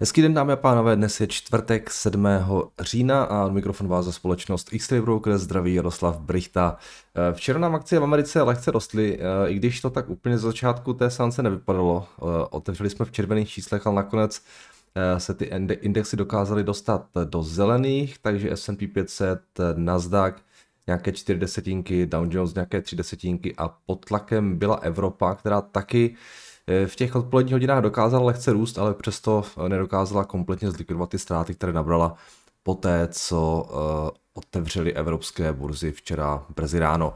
Hezký den dámy a pánové, dnes je čtvrtek 7. října a mikrofon vás za společnost x Broker zdraví Jaroslav Brichta. Eh, včera nám akcie v Americe lehce rostly, eh, i když to tak úplně z začátku té sance nevypadalo. Eh, otevřeli jsme v červených číslech, ale nakonec se ty indexy dokázaly dostat do zelených, takže S&P 500, Nasdaq, nějaké 4 desetinky, Dow Jones nějaké 3 desetinky a pod tlakem byla Evropa, která taky v těch odpoledních hodinách dokázala lehce růst, ale přesto eh, nedokázala kompletně zlikvidovat ty ztráty, které nabrala poté, co uh, otevřely evropské burzy včera brzy ráno.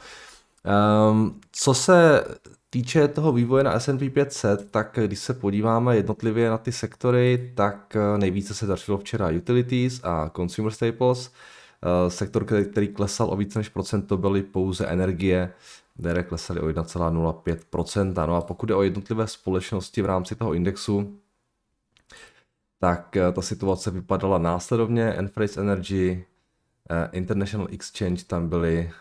Um, co se týče toho vývoje na S&P 500, tak když se podíváme jednotlivě na ty sektory, tak nejvíce se dařilo včera utilities a consumer staples. Sektor, který, který klesal o více než procent, to byly pouze energie, které klesaly o 1,05%. No a pokud je o jednotlivé společnosti v rámci toho indexu, tak eh, ta situace vypadala následovně. Enphase Energy, eh, International Exchange tam byly,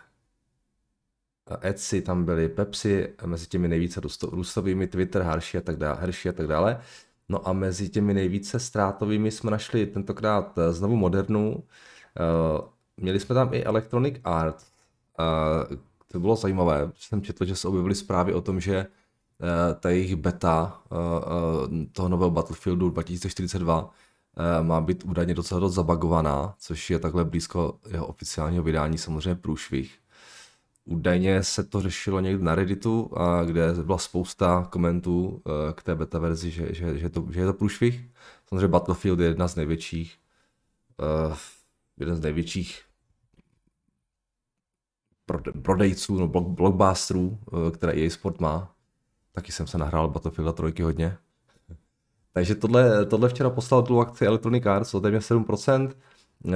eh, Etsy tam byly, Pepsi, mezi těmi nejvíce růstovými Twitter, Hershey a tak dále. Hershey a tak dále. No a mezi těmi nejvíce ztrátovými jsme našli tentokrát znovu Modernu. Měli jsme tam i Electronic Arts, to bylo zajímavé, jsem četl, že se objevily zprávy o tom, že eh, ta jejich beta eh, eh, toho nového Battlefieldu 2042 má být údajně docela dost zabagovaná, což je takhle blízko jeho oficiálního vydání samozřejmě průšvih. Údajně se to řešilo někdy na Redditu, kde byla spousta komentů k té beta verzi, že, že, že, to, že je to průšvih. Samozřejmě Battlefield je jedna z největších, jeden z největších prodejců, no blockbusterů, eh, které EA Sport má. Taky jsem se nahrál Battlefield 3 hodně. Takže tohle, tohle včera poslal tu akci Electronic Arts o téměř 7%.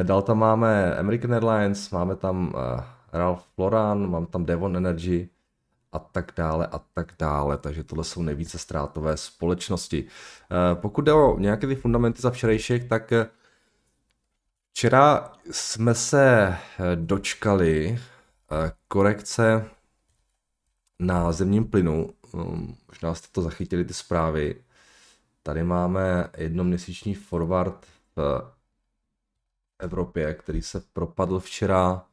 Dál tam máme American Airlines, máme tam uh, Ralph Lauren, máme tam Devon Energy a tak dále a tak dále. Takže tohle jsou nejvíce ztrátové společnosti. Uh, pokud jde o nějaké ty fundamenty za včerejšek, tak včera jsme se dočkali Eh, korekce na zemním plynu, um, možná jste to zachytili ty zprávy, tady máme jednoměsíční forward v Evropě, který se propadl včera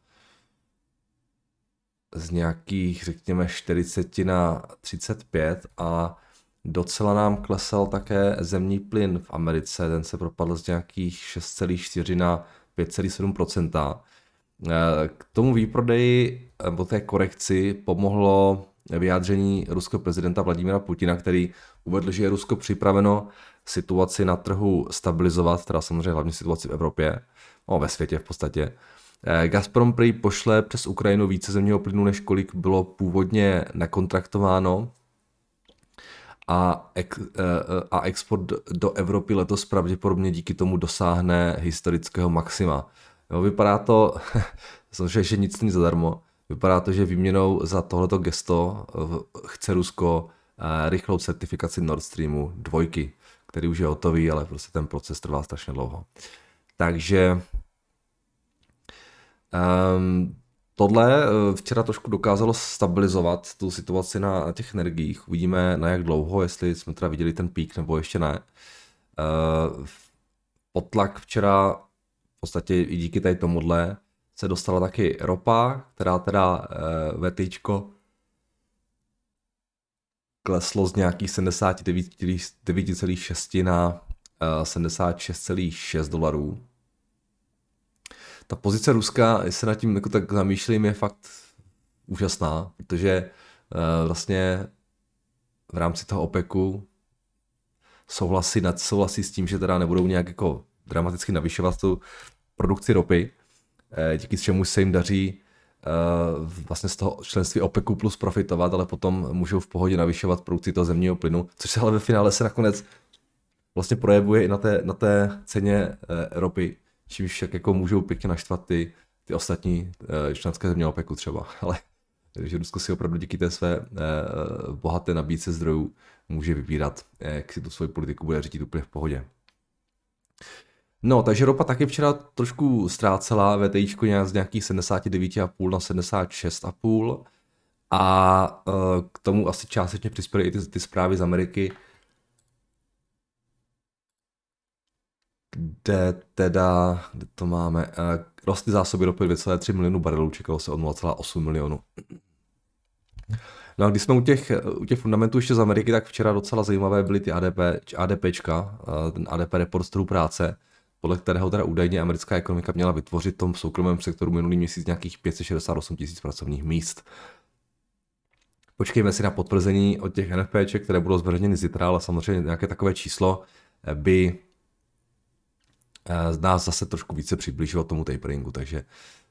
z nějakých, řekněme, 40 na 35 a docela nám klesal také zemní plyn v Americe, ten se propadl z nějakých 6,4 na 5,7 Eh, k tomu výprodeji nebo té korekci pomohlo vyjádření ruského prezidenta Vladimira Putina, který uvedl, že je Rusko připraveno situaci na trhu stabilizovat, teda samozřejmě hlavně situaci v Evropě, no ve světě v podstatě. Eh, Gazprom prý pošle přes Ukrajinu více zemního plynu, než kolik bylo původně nekontraktováno. A, ex, eh, a export do Evropy letos pravděpodobně díky tomu dosáhne historického maxima. Jo, vypadá to, samozřejmě, že nic není zadarmo, vypadá to, že výměnou za tohleto gesto eh, chce Rusko eh, rychlou certifikaci Nord Streamu dvojky, který už je hotový, ale prostě ten proces trvá strašně dlouho. Takže um, tohle eh, včera trošku dokázalo stabilizovat tu situaci na těch energiích. Uvidíme na jak dlouho, jestli jsme teda viděli ten pík nebo ještě ne. Uh, potlak včera podstatě i díky tady tomuhle se dostala taky ropa, která teda e, VTčko kleslo z nějakých 79,6 na e, eh, 76,6 dolarů. Ta pozice Ruska, jestli se nad tím jako tak zamýšlím, je fakt úžasná, protože e, vlastně v rámci toho OPECu souhlasí, souhlasí s tím, že teda nebudou nějak jako dramaticky navyšovat tu produkci ropy, eh, díky čemu se jim daří eh, vlastně z toho členství OPECu plus profitovat, ale potom můžou v pohodě navyšovat produkci toho zemního plynu, což se ale ve finále se nakonec vlastně projevuje i na té, na té ceně eh, ropy, čímž však jako můžou pěkně naštvat ty, ty ostatní členské země OPECu třeba, ale že Rusko si opravdu díky té své bohaté nabídce zdrojů může vybírat, jak si tu svoji politiku bude řídit úplně v pohodě. No, takže ropa taky včera trošku ztrácela VTIčko nějak z nějakých 79,5 na 76,5 a uh, k tomu asi částečně přispěly i ty, ty zprávy z Ameriky, kde teda, kde to máme, rostly zásoby ropy 2,3 milionů barelů, čekalo se o 0,8 milionů. No a když jsme u těch, u těch fundamentů ještě z Ameriky, tak včera docela zajímavé byly ty ADP, ADPčka, ten ADP report z práce, podle kterého teda údajně americká ekonomika měla vytvořit v tom soukromém sektoru minulý měsíc nějakých 568 tisíc pracovních míst. Počkejme si na potvrzení od těch NFPček, které budou zveřejněny zítra, ale samozřejmě nějaké takové číslo by eh, nás zase trošku více přiblížilo tomu taperingu, takže,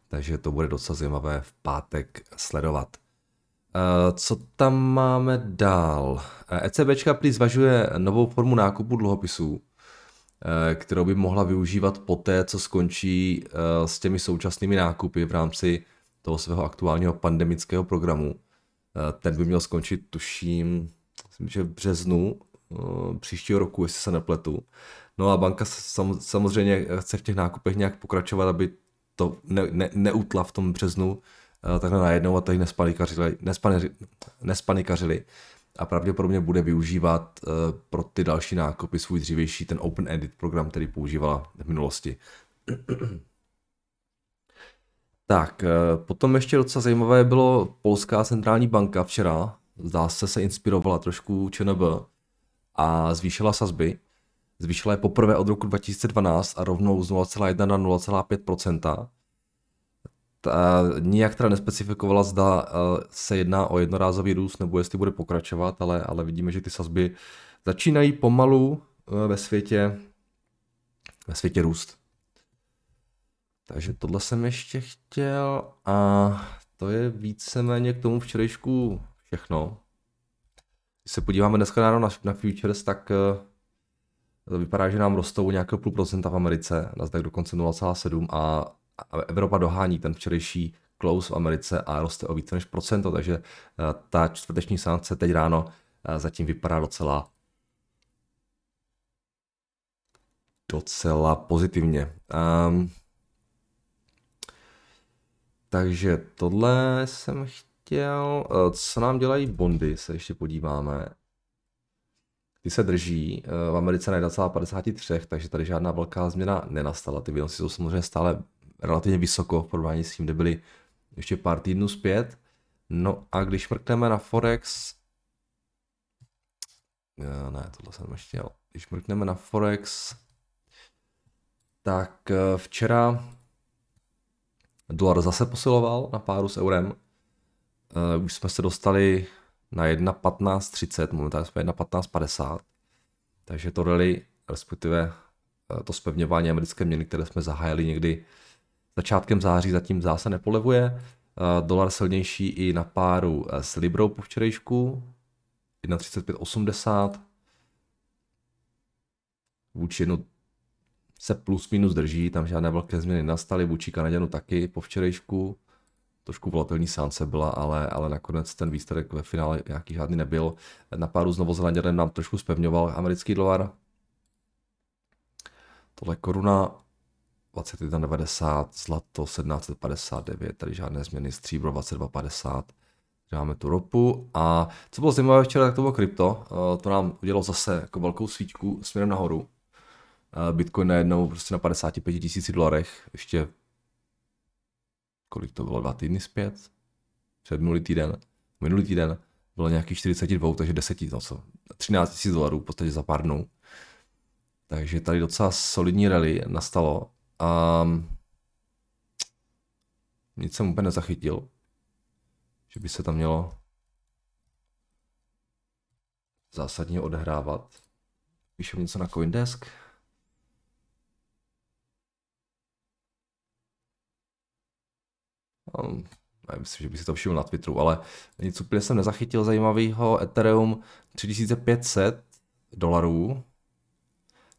takže to bude docela zajímavé v pátek sledovat. Eh, co tam máme dál? ECBčka eh, e prý zvažuje novou formu nákupu dluhopisů, kterou by mohla využívat poté, co skončí s těmi současnými nákupy v rámci toho svého aktuálního pandemického programu. Ten by měl skončit, tuším, myslím, že v březnu příštího roku, jestli se nepletu. No a banka sam, samozřejmě chce v těch nákupech nějak pokračovat, aby to ne, ne, neutla v tom březnu takhle najednou a tady nespanikařili, nespanikařili a pravděpodobně bude využívat pro ty další nákupy svůj dřívější ten Open Edit program, který používala v minulosti. Tak, potom ještě docela zajímavé bylo Polská centrální banka včera, zdá se se inspirovala trošku ČNB a zvýšila sazby. Zvýšila je poprvé od roku 2012 a rovnou z 0,1 na 0,5 ta, nijak teda nespecifikovala, zda uh, se jedná o jednorázový růst nebo jestli bude pokračovat, ale, ale vidíme, že ty sazby začínají pomalu uh, ve světě ve světě růst. Takže tohle jsem ještě chtěl a to je víceméně k tomu včerejšku všechno. Když se podíváme dneska na, na futures, tak uh, to vypadá, že nám rostou nějakého půl procenta v Americe, tak dokonce 0,7 a Evropa dohání ten včerejší close v Americe a roste o více než procento, takže eh, ta čtvrteční sankce teď ráno eh, zatím vypadá docela docela pozitivně. Um, takže tohle jsem chtěl, eh, co nám dělají bondy, se ještě podíváme. Ty se drží v Americe na 1,53, takže tady žádná velká změna nenastala. Ty výnosy jsou samozřejmě stále relativně vysoko v porovnání s tím, kde byli ještě pár týdnů zpět. No a když mrkneme na Forex, ne, tohle jsem ještě. Když mrkneme na Forex, tak eh, včera dolar zase posiloval na páru s eurem. Eh, už jsme se dostali na 1.15.30, momentálně jsme 1.15.50. Takže to rally, respektive eh, to spevňování americké měny, které jsme zahájili někdy Začátkem září zatím zase nepolevuje. Eh, dolar silnější i na páru eh, s Librou po včerejšku. 1,3580. Vůči jednu se plus minus drží, tam žádné velké změny nastaly, vůči Kanaděnu taky po včerejšku. Trošku volatilní sánce byla, ale, ale nakonec ten výsledek ve finále nějaký žádný nebyl. Na páru s Novozelanděnem nám trošku spevňoval americký dolar. Tohle koruna 21,90, zlato 17,59, tady žádné změny, stříbro 22,50, máme tu ropu. A co bylo zajímavé včera, tak to bylo krypto, eh, to nám udělalo zase jako velkou svíčku směrem nahoru. Eh, Bitcoin najednou prostě na 55 tisíci dolarech, ještě kolik to bylo, dva týdny zpět, před minulý týden, minulý týden bylo nějakých 42, takže 10 no co, 13 tisíc dolarů v podstatě za pár dnů. Takže tady docela solidní rally nastalo a nic jsem úplně nezachytil, že by se tam mělo zásadně odehrávat. Píšu něco na Coindesk. Um, myslím, že by si to všiml na Twitteru, ale nic úplně jsem nezachytil zajímavého. Ethereum 3500 dolarů,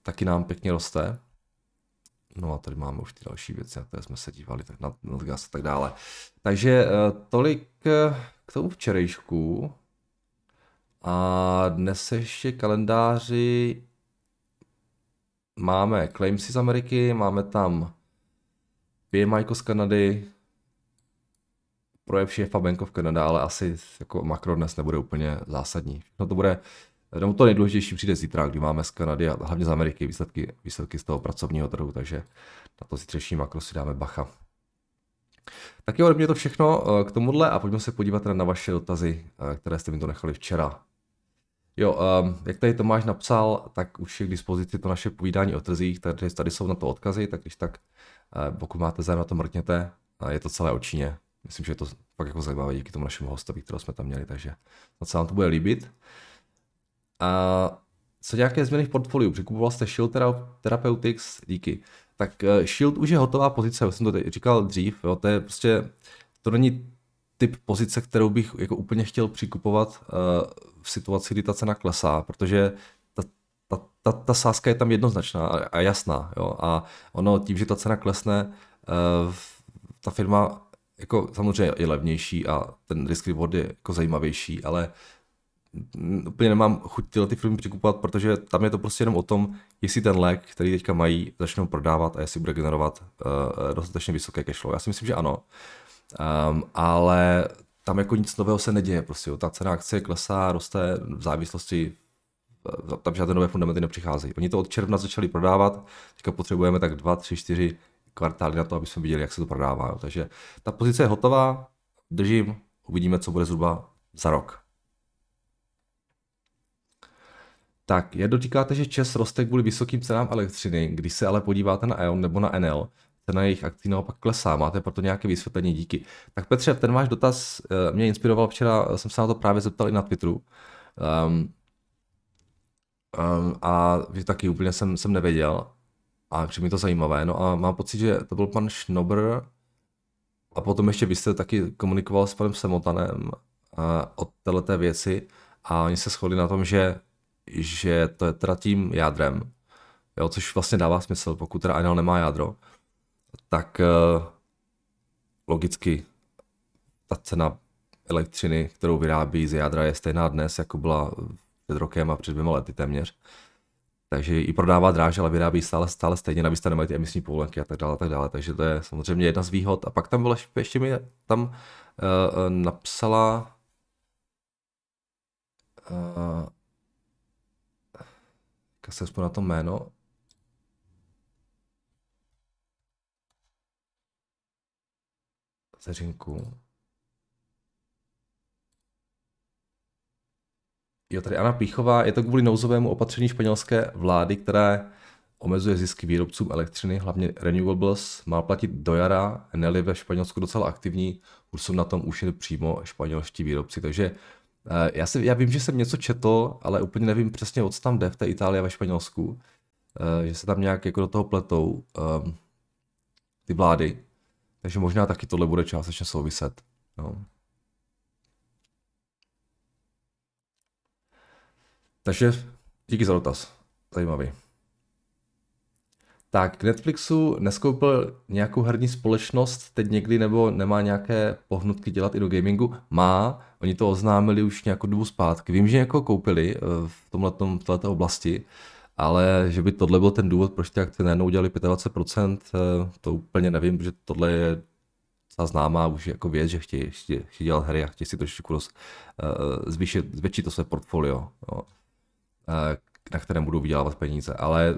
taky nám pěkně roste. No a tady máme už ty další věci, na které jsme se dívali, tak na, na gas a tak dále. Takže eh, tolik eh, k tomu včerejšku. A dnes ještě kalendáři máme claimsy z Ameriky, máme tam PMI z Kanady, projev šéfa Bank of Canada, ale asi jako makro dnes nebude úplně zásadní. No to bude No to nejdůležitější přijde zítra, kdy máme z Kanady a hlavně z Ameriky výsledky, výsledky z toho pracovního trhu, takže na to zítřejší makro si dáme bacha. Tak jo, mě to všechno eh, k tomuhle a pojďme se podívat na vaše dotazy, eh, které jste mi to nechali včera. Jo, um, jak tady Tomáš napsal, tak už je k dispozici to naše povídání o trzích, tady, tady jsou na to odkazy, tak když tak, uh, pokud máte zájem na to mrkněte, je to celé o Číně. Myslím, že je to fakt jako zajímavé díky tomu našemu hostovi, kterého jsme tam měli, takže snad se vám to bude líbit. A co nějaké změny v portfoliu? Překupoval jste Shield Therapeutics? Díky. Tak uh, Shield už je hotová pozice, já jsem to říkal dřív, jo, to je prostě, to není typ pozice, kterou bych jako úplně chtěl přikupovat uh, v situaci, kdy ta cena klesá, protože ta, ta, ta, ta sázka je tam jednoznačná a, a jasná. Jo? A ono tím, že ta cena klesne, uh, ta firma jako samozřejmě je levnější a ten risk reward je jako zajímavější, ale úplně nemám chuť tyhle ty firmy přikupovat, protože tam je to prostě jenom o tom, jestli ten lék, který teďka mají, začnou prodávat a jestli bude generovat uh, dostatečně vysoké cashflow. Já si myslím, že ano. Um, ale tam jako nic nového se neděje, prostě jo. ta cena akcie klesá, roste v závislosti, tam žádné nové fundamenty nepřicházejí. Oni to od června začali prodávat, teďka potřebujeme tak 2, 3, 4 kvartály na to, aby jsme viděli, jak se to prodává. Jo. Takže ta pozice je hotová, držím, uvidíme, co bude zhruba za rok. Tak, jak dotýkáte, že Čes roste kvůli vysokým cenám elektřiny, když se ale podíváte na EON nebo na NL, cena jejich akcí naopak klesá. Máte proto nějaké vysvětlení? Díky. Tak Petře, ten váš dotaz eh, mě inspiroval včera, jsem se na to právě zeptal i na Twitteru. Um, um, a taky úplně jsem, jsem nevěděl. A přijde mi to zajímavé. No a mám pocit, že to byl pan Schnobr a potom ještě vy jste taky komunikoval s panem Semotanem uh, o této věci a oni se shodli na tom, že, že to je teda tím jádrem, jo, což vlastně dává smysl, pokud teda Enel nemá jádro, tak uh, logicky ta cena elektřiny, kterou vyrábí z jádra, je stejná dnes, jako byla před rokem a před dvěma lety téměř. Takže i prodává dráž, ale vyrábí stále, stále stejně, navíc tam nemají ty emisní povolenky a tak dále, a tak dále. Takže to je samozřejmě jedna z výhod. A pak tam byla, ještě mi tam uh, napsala jak se na to jméno, vteřinku. Jo, tady Anna Píchová, je to kvůli nouzovému opatření španělské vlády, které omezuje zisky výrobcům elektřiny, hlavně renewables, má platit do jara, Enel je ve Španělsku docela aktivní, už jsou na tom už přímo španělští výrobci, takže já, si, já vím, že jsem něco četl, ale úplně nevím přesně, co tam jde v té Itálii a ve Španělsku, eh, že se tam nějak jako do toho pletou um, ty vlády. Takže možná taky tohle bude částečně souviset. No. Takže díky za dotaz. Zajímavý. Tak, k Netflixu neskoupil nějakou herní společnost teď někdy nebo nemá nějaké pohnutky dělat i do gamingu? Má, oni to oznámili už nějakou dobu zpátky. Vím, že jako koupili eh, v tomhletom, v této oblasti, ale že by tohle byl ten důvod, proč ty akce najednou udělali 25%, eh, to úplně nevím, protože tohle je ta známá už jako věc, že chtějí, chtějí, dělat hry a chtějí si trošičku roz, uh, zvýšit, zvětšit to své portfolio, uh, na kterém budou vydělávat peníze. Ale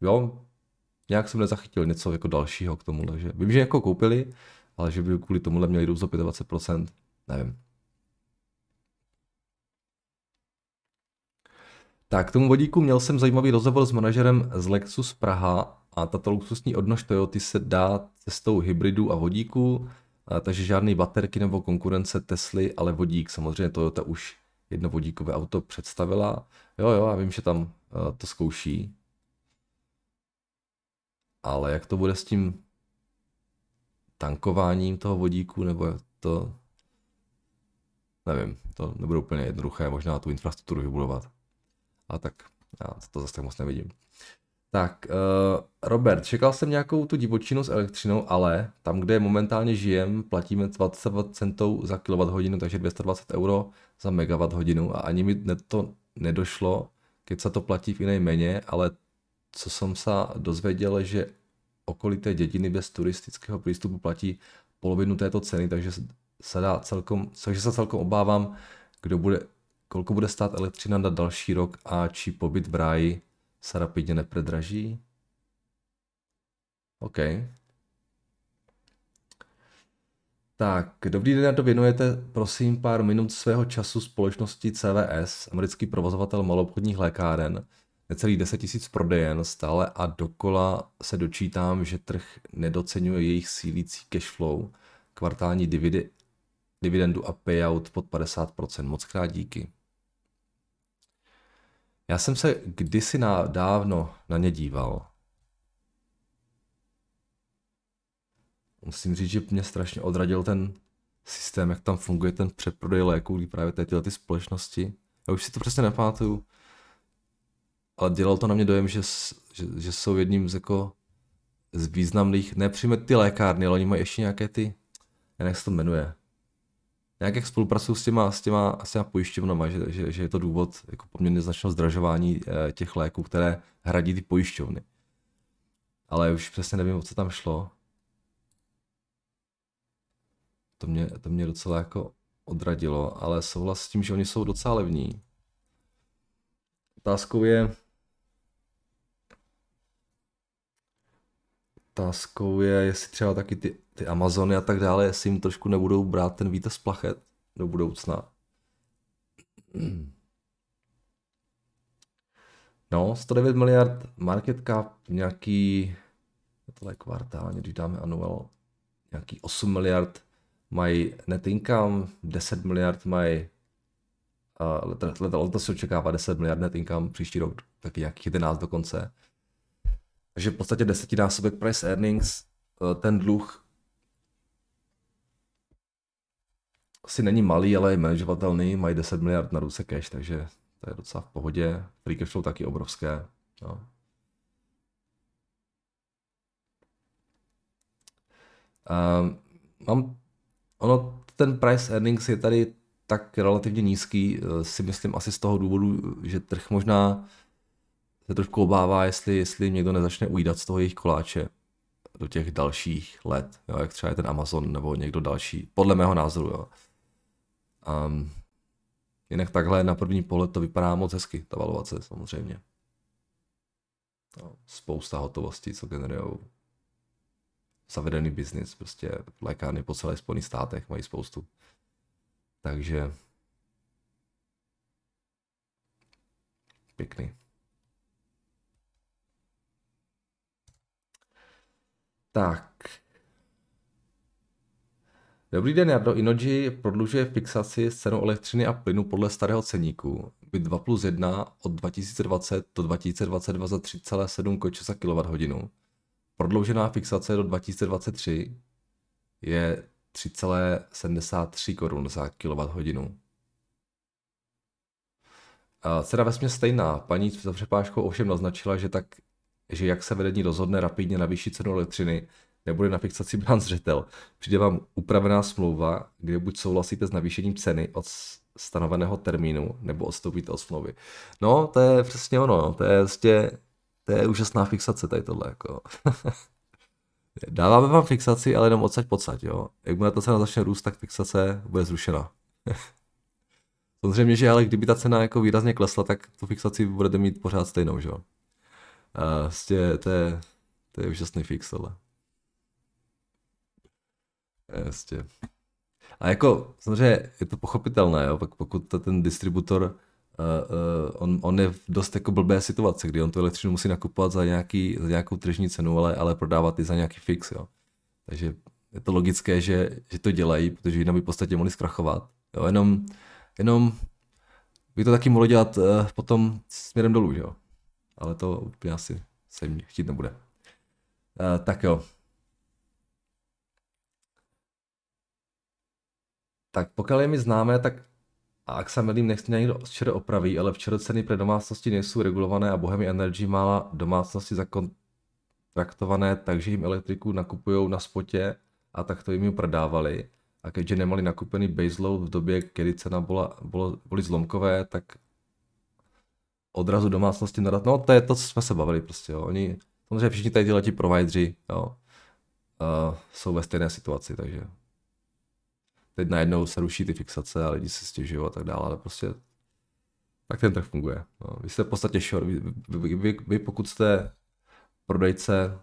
jo, nějak jsem nezachytil něco jako dalšího k tomu, takže vím, že jako koupili, ale že by kvůli tomuhle měli růst o 25%, nevím. Tak, k tomu vodíku měl jsem zajímavý rozhovor s manažerem z Lexus Praha a tato luxusní odnož Toyota se dá cestou hybridu a vodíku, a takže žádný baterky nebo konkurence Tesly, ale vodík. Samozřejmě Toyota už jedno vodíkové auto představila. Jo, jo, já vím, že tam uh, to zkouší. Ale jak to bude s tím tankováním toho vodíku, nebo to, nevím, to nebude úplně jednoduché, možná tu infrastrukturu vybudovat. A tak já to zase tak moc nevidím. Tak, uh, Robert, čekal jsem nějakou tu divočinu s elektřinou, ale tam, kde momentálně žijem, platíme 20 centů za kWh, takže 220 euro za megawatt hodinu a ani mi to nedošlo, keď se to platí v jiné méně, ale co jsem se dozvěděl, že okolité dědiny bez turistického přístupu platí polovinu této ceny, takže se dá celkom, takže se celkom obávám, kdo bude kolko bude stát elektřina na další rok a či pobyt v ráji se rapidně nepredraží? OK. Tak, dobrý den, to věnujete prosím pár minut svého času společnosti CVS, americký provozovatel malobchodních lékáren, necelých 10 000 prodejen stále a dokola se dočítám, že trh nedocenuje jejich sílící cash flow, kvartální dividy, dividendu a payout pod 50%. Moc krát díky. Já jsem se kdysi na, dávno na ně díval. Musím říct, že mě strašně odradil ten systém, jak tam funguje ten předprodej léků, právě tyhle ty společnosti. Já už si to přesně nepamatuju, ale dělal to na mě dojem, že, že, že jsou jedním z jako z významných, ne přímo ty lékárny, ale oni mají ještě nějaké ty, jak se to jmenuje, nějak jak spolupracují s těma, s těma, s těma pojišťovnama, že, že, že, je to důvod jako poměrně značného zdražování eh, těch léků, které hradí ty pojišťovny. Ale už přesně nevím, o co tam šlo. To mě, to mě docela jako odradilo, ale souhlas s tím, že oni jsou docela levní. Otázkou je, otázkou je, jestli třeba taky ty, ty Amazony a tak dále, jestli jim trošku nebudou brát ten víte plachet do budoucna. No, 109 miliard market cap, nějaký, tohle kvartálně, když dáme anual, nějaký 8 miliard mají net income, 10 miliard mají, uh, letos se očekává 10 miliard net income, příští rok taky nějakých 11 dokonce. Takže v podstatě desetinásobek price earnings, eh, ten dluh asi není malý, ale je manažovatelný, mají 10 miliard na ruce cash, takže to je docela v pohodě. Free cash flow taky obrovské. No. Um, mám, ono, ten price earnings je tady tak relativně nízký, eh, si myslím asi z toho důvodu, že trh možná se trošku obává, jestli, jestli někdo nezačne ujídat z toho jejich koláče do těch dalších let, jo, jak třeba je ten Amazon nebo někdo další, podle mého názoru. Jo. Um, jinak takhle na první pohled to vypadá moc hezky, ta valuace samozřejmě. No, spousta hotovostí, co generují zavedený biznis, prostě lékárny po celé Spojených státech mají spoustu. Takže pěkný. Tak. Dobrý den, Jardo. Inoji prodlužuje fixaci s cenou elektřiny a plynu podle starého ceníku. Byt 2 plus 1 od 2020 do 2022 za 3,7 koče za kWh. Prodloužená fixace do 2023 je 3,73 korun za kWh. Cena vesmě stejná. Paní za přepážkou ovšem naznačila, že tak že jak se vedení rozhodne rapidně navýšit cenu elektřiny, nebude na fixaci brán zřetel. Přijde vám upravená smlouva, kde buď souhlasíte s navýšením ceny od stanoveného termínu, nebo odstoupíte od smlouvy. No, to je přesně ono, no. to je vlastně, to je úžasná fixace tady tohle, jako. Dáváme vám fixaci, ale jenom odsaď pocať, jo. Jak bude ta cena začne růst, tak fixace bude zrušena. Samozřejmě, že ale kdyby ta cena jako výrazně klesla, tak tu fixaci budete mít pořád stejnou, že jo. A vlastně to je, to je úžasný fix, ale. Vlastně. A jako, samozřejmě je to pochopitelné, jo, pak pokud ten distributor, uh, uh, on, on je v dost jako blbé situaci, kdy on tu elektřinu musí nakupovat za, nějaký, za nějakou tržní cenu, ale, ale prodávat i za nějaký fix, jo. Takže je to logické, že, že to dělají, protože jinak by v podstatě mohli zkrachovat. Jo, jenom, jenom by to taky mohlo dělat uh, potom směrem dolů, jo ale to úplně asi se jim chtít nebude. Uh, tak jo. Tak pokud je mi známé, tak a ak sa milím, nech někdo včera opraví, ale včera ceny pro domácnosti nejsou regulované a Bohemy Energy má domácnosti zakontraktované, takže jim elektriku nakupují na spotě a tak to jim ji prodávali. A keďže nemali nakupený baseload v době, kdy cena byla, bylo, byly zlomkové, tak odrazu domácnosti nadat. No to je to, co jsme se bavili prostě, jo. Oni, samozřejmě všichni tady ti provideri, jo, uh, jsou ve stejné situaci, takže teď najednou se ruší ty fixace a lidi se stěžují a tak dále, ale prostě Tak ten trh funguje. No, vy jste v podstatě short. Vy, vy, vy, vy pokud jste prodejce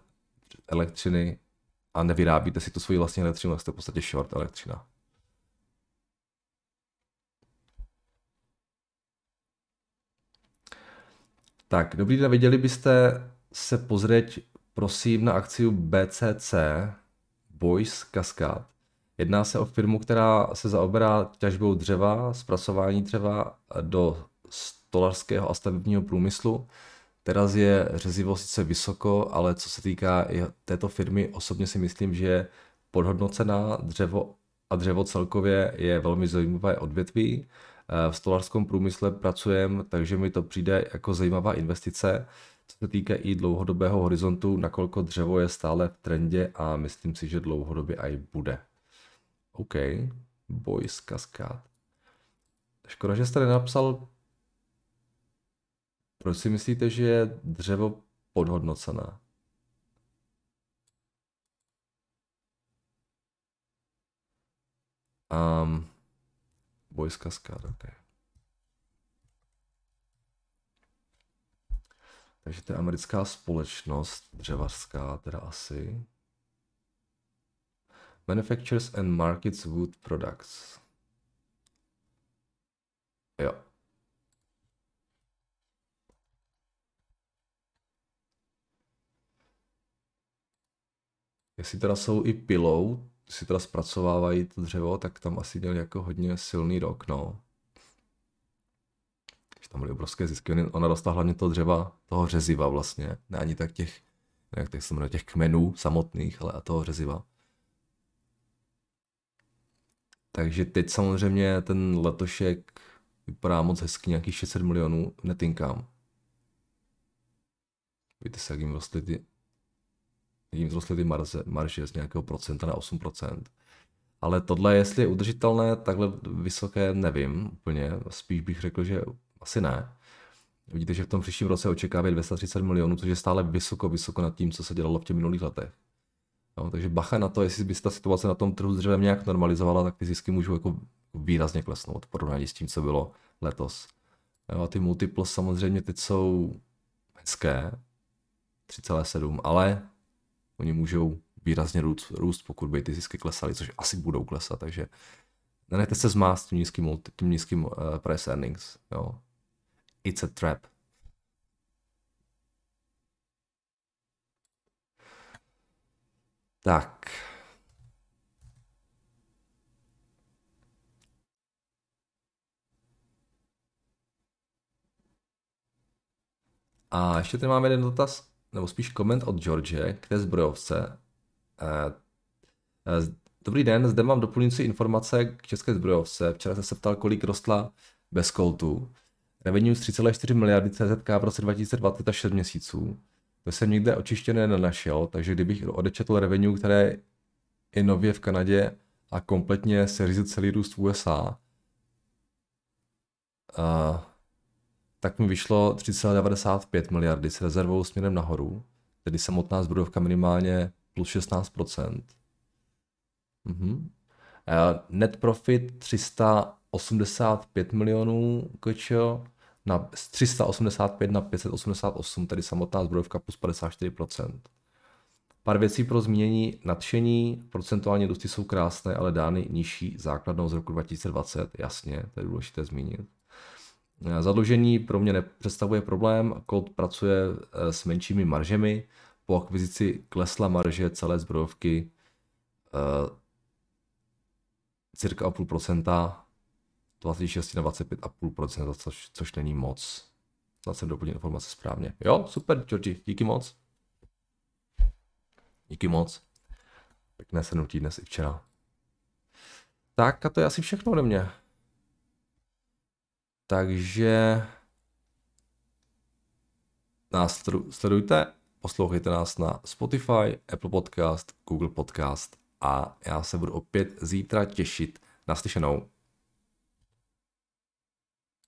elektřiny a nevyrábíte si tu svoji vlastní elektřinu, tak jste v podstatě short elektřina. Tak, dobrý den, viděli byste se pozrieť prosím na akciu BCC, Boys Cascade. Jedná se o firmu, která se zaoberá těžbou dřeva, zpracování dřeva do stolarského a stavebního průmyslu. Teraz je řezivo sice vysoko, ale co se týká této firmy, osobně si myslím, že podhodnocená dřevo a dřevo celkově je velmi zajímavé odvětví. V stolarskom průmysle pracujeme, takže mi to přijde jako zajímavá investice. Co se týká i dlouhodobého horizontu, nakolko dřevo je stále v trendě a myslím si, že dlouhodobě i bude. OK, Boys Cascade. Škoda, že jste nenapsal, proč si myslíte, že je dřevo podhodnocené? Um, Boys Cascade, ok. Takže to je americká společnost, dřevařská teda asi. Manufactures and markets wood products. Jo. Jestli teda jsou i pilou, si teda zpracovávají to dřevo, tak tam asi měli jako hodně silný rok, no. Když tam byly obrovské zisky, ona dostala hlavně toho dřeva, toho řeziva vlastně, ne ani tak těch, jak tak se jmenuje, těch kmenů samotných, ale a toho řeziva. Takže teď samozřejmě ten letošek vypadá moc hezky, nějakých 600 milionů, netinkám. Víte se, jak jim rostly ty, jim rostly ty marže, marže z nějakého procenta na 8%. Ale tohle, jestli je udržitelné, takhle vysoké, nevím úplně. Spíš bych řekl, že asi ne. Vidíte, že v tom příštím roce očekávají 230 milionů, což je stále vysoko, vysoko nad tím, co se dělalo v těch minulých letech. No, takže bacha na to, jestli by se ta situace na tom trhu s dřevem nějak normalizovala, tak ty zisky můžou jako výrazně klesnout v porovnání s tím, co bylo letos. Jo, a ty multiples samozřejmě teď jsou hezké, 3,7, ale oni můžou výrazně růst, růst, pokud by ty zisky klesaly, což asi budou klesat, takže nenechte se zmást tím nízkým, tím nízkým uh, price earnings. Jo. It's a trap. Tak. A ještě tady máme jeden dotaz, nebo spíš koment od George k té zbrojovce. Eh, eh, dobrý den, zde mám doplňující informace k české zbrojovce. Včera jsem se ptal, kolik rostla bez koltu. Revenue z 3,4 miliardy CZK v roce 2020 a 6 měsíců. To jsem nikde očištěné nenašel, takže kdybych odečetl revenue, které je nově v Kanadě a kompletně se celý růst v USA, uh, tak mi vyšlo 3,95 miliardy s rezervou směrem nahoru, tedy samotná zbrojovka minimálně plus 16%. Uh-huh. Uh, net profit 385 milionů kočo, na, z 385 na 588, tedy samotná zbrojovka plus 54%. Pár věcí pro zmínění nadšení, procentuální růsty jsou krásné, ale dány nižší základnou z roku 2020, jasně, to je důležité zmínit. Zadlužení pro mě nepředstavuje problém, Colt pracuje eh, s menšími maržemi, po akvizici klesla marže celé zbrojovky uh, cirka o půl procenta, 26 na 25,5%, což, což není moc. Snad jsem doplnil informace správně. Jo, super, Georgi, díky moc. Díky moc. Pěkné sednutí dnes i včera. Tak a to je asi všechno ode mě. Takže nás sledujte, poslouchejte nás na Spotify, Apple Podcast, Google Podcast a já se budu opět zítra těšit. Naslyšenou.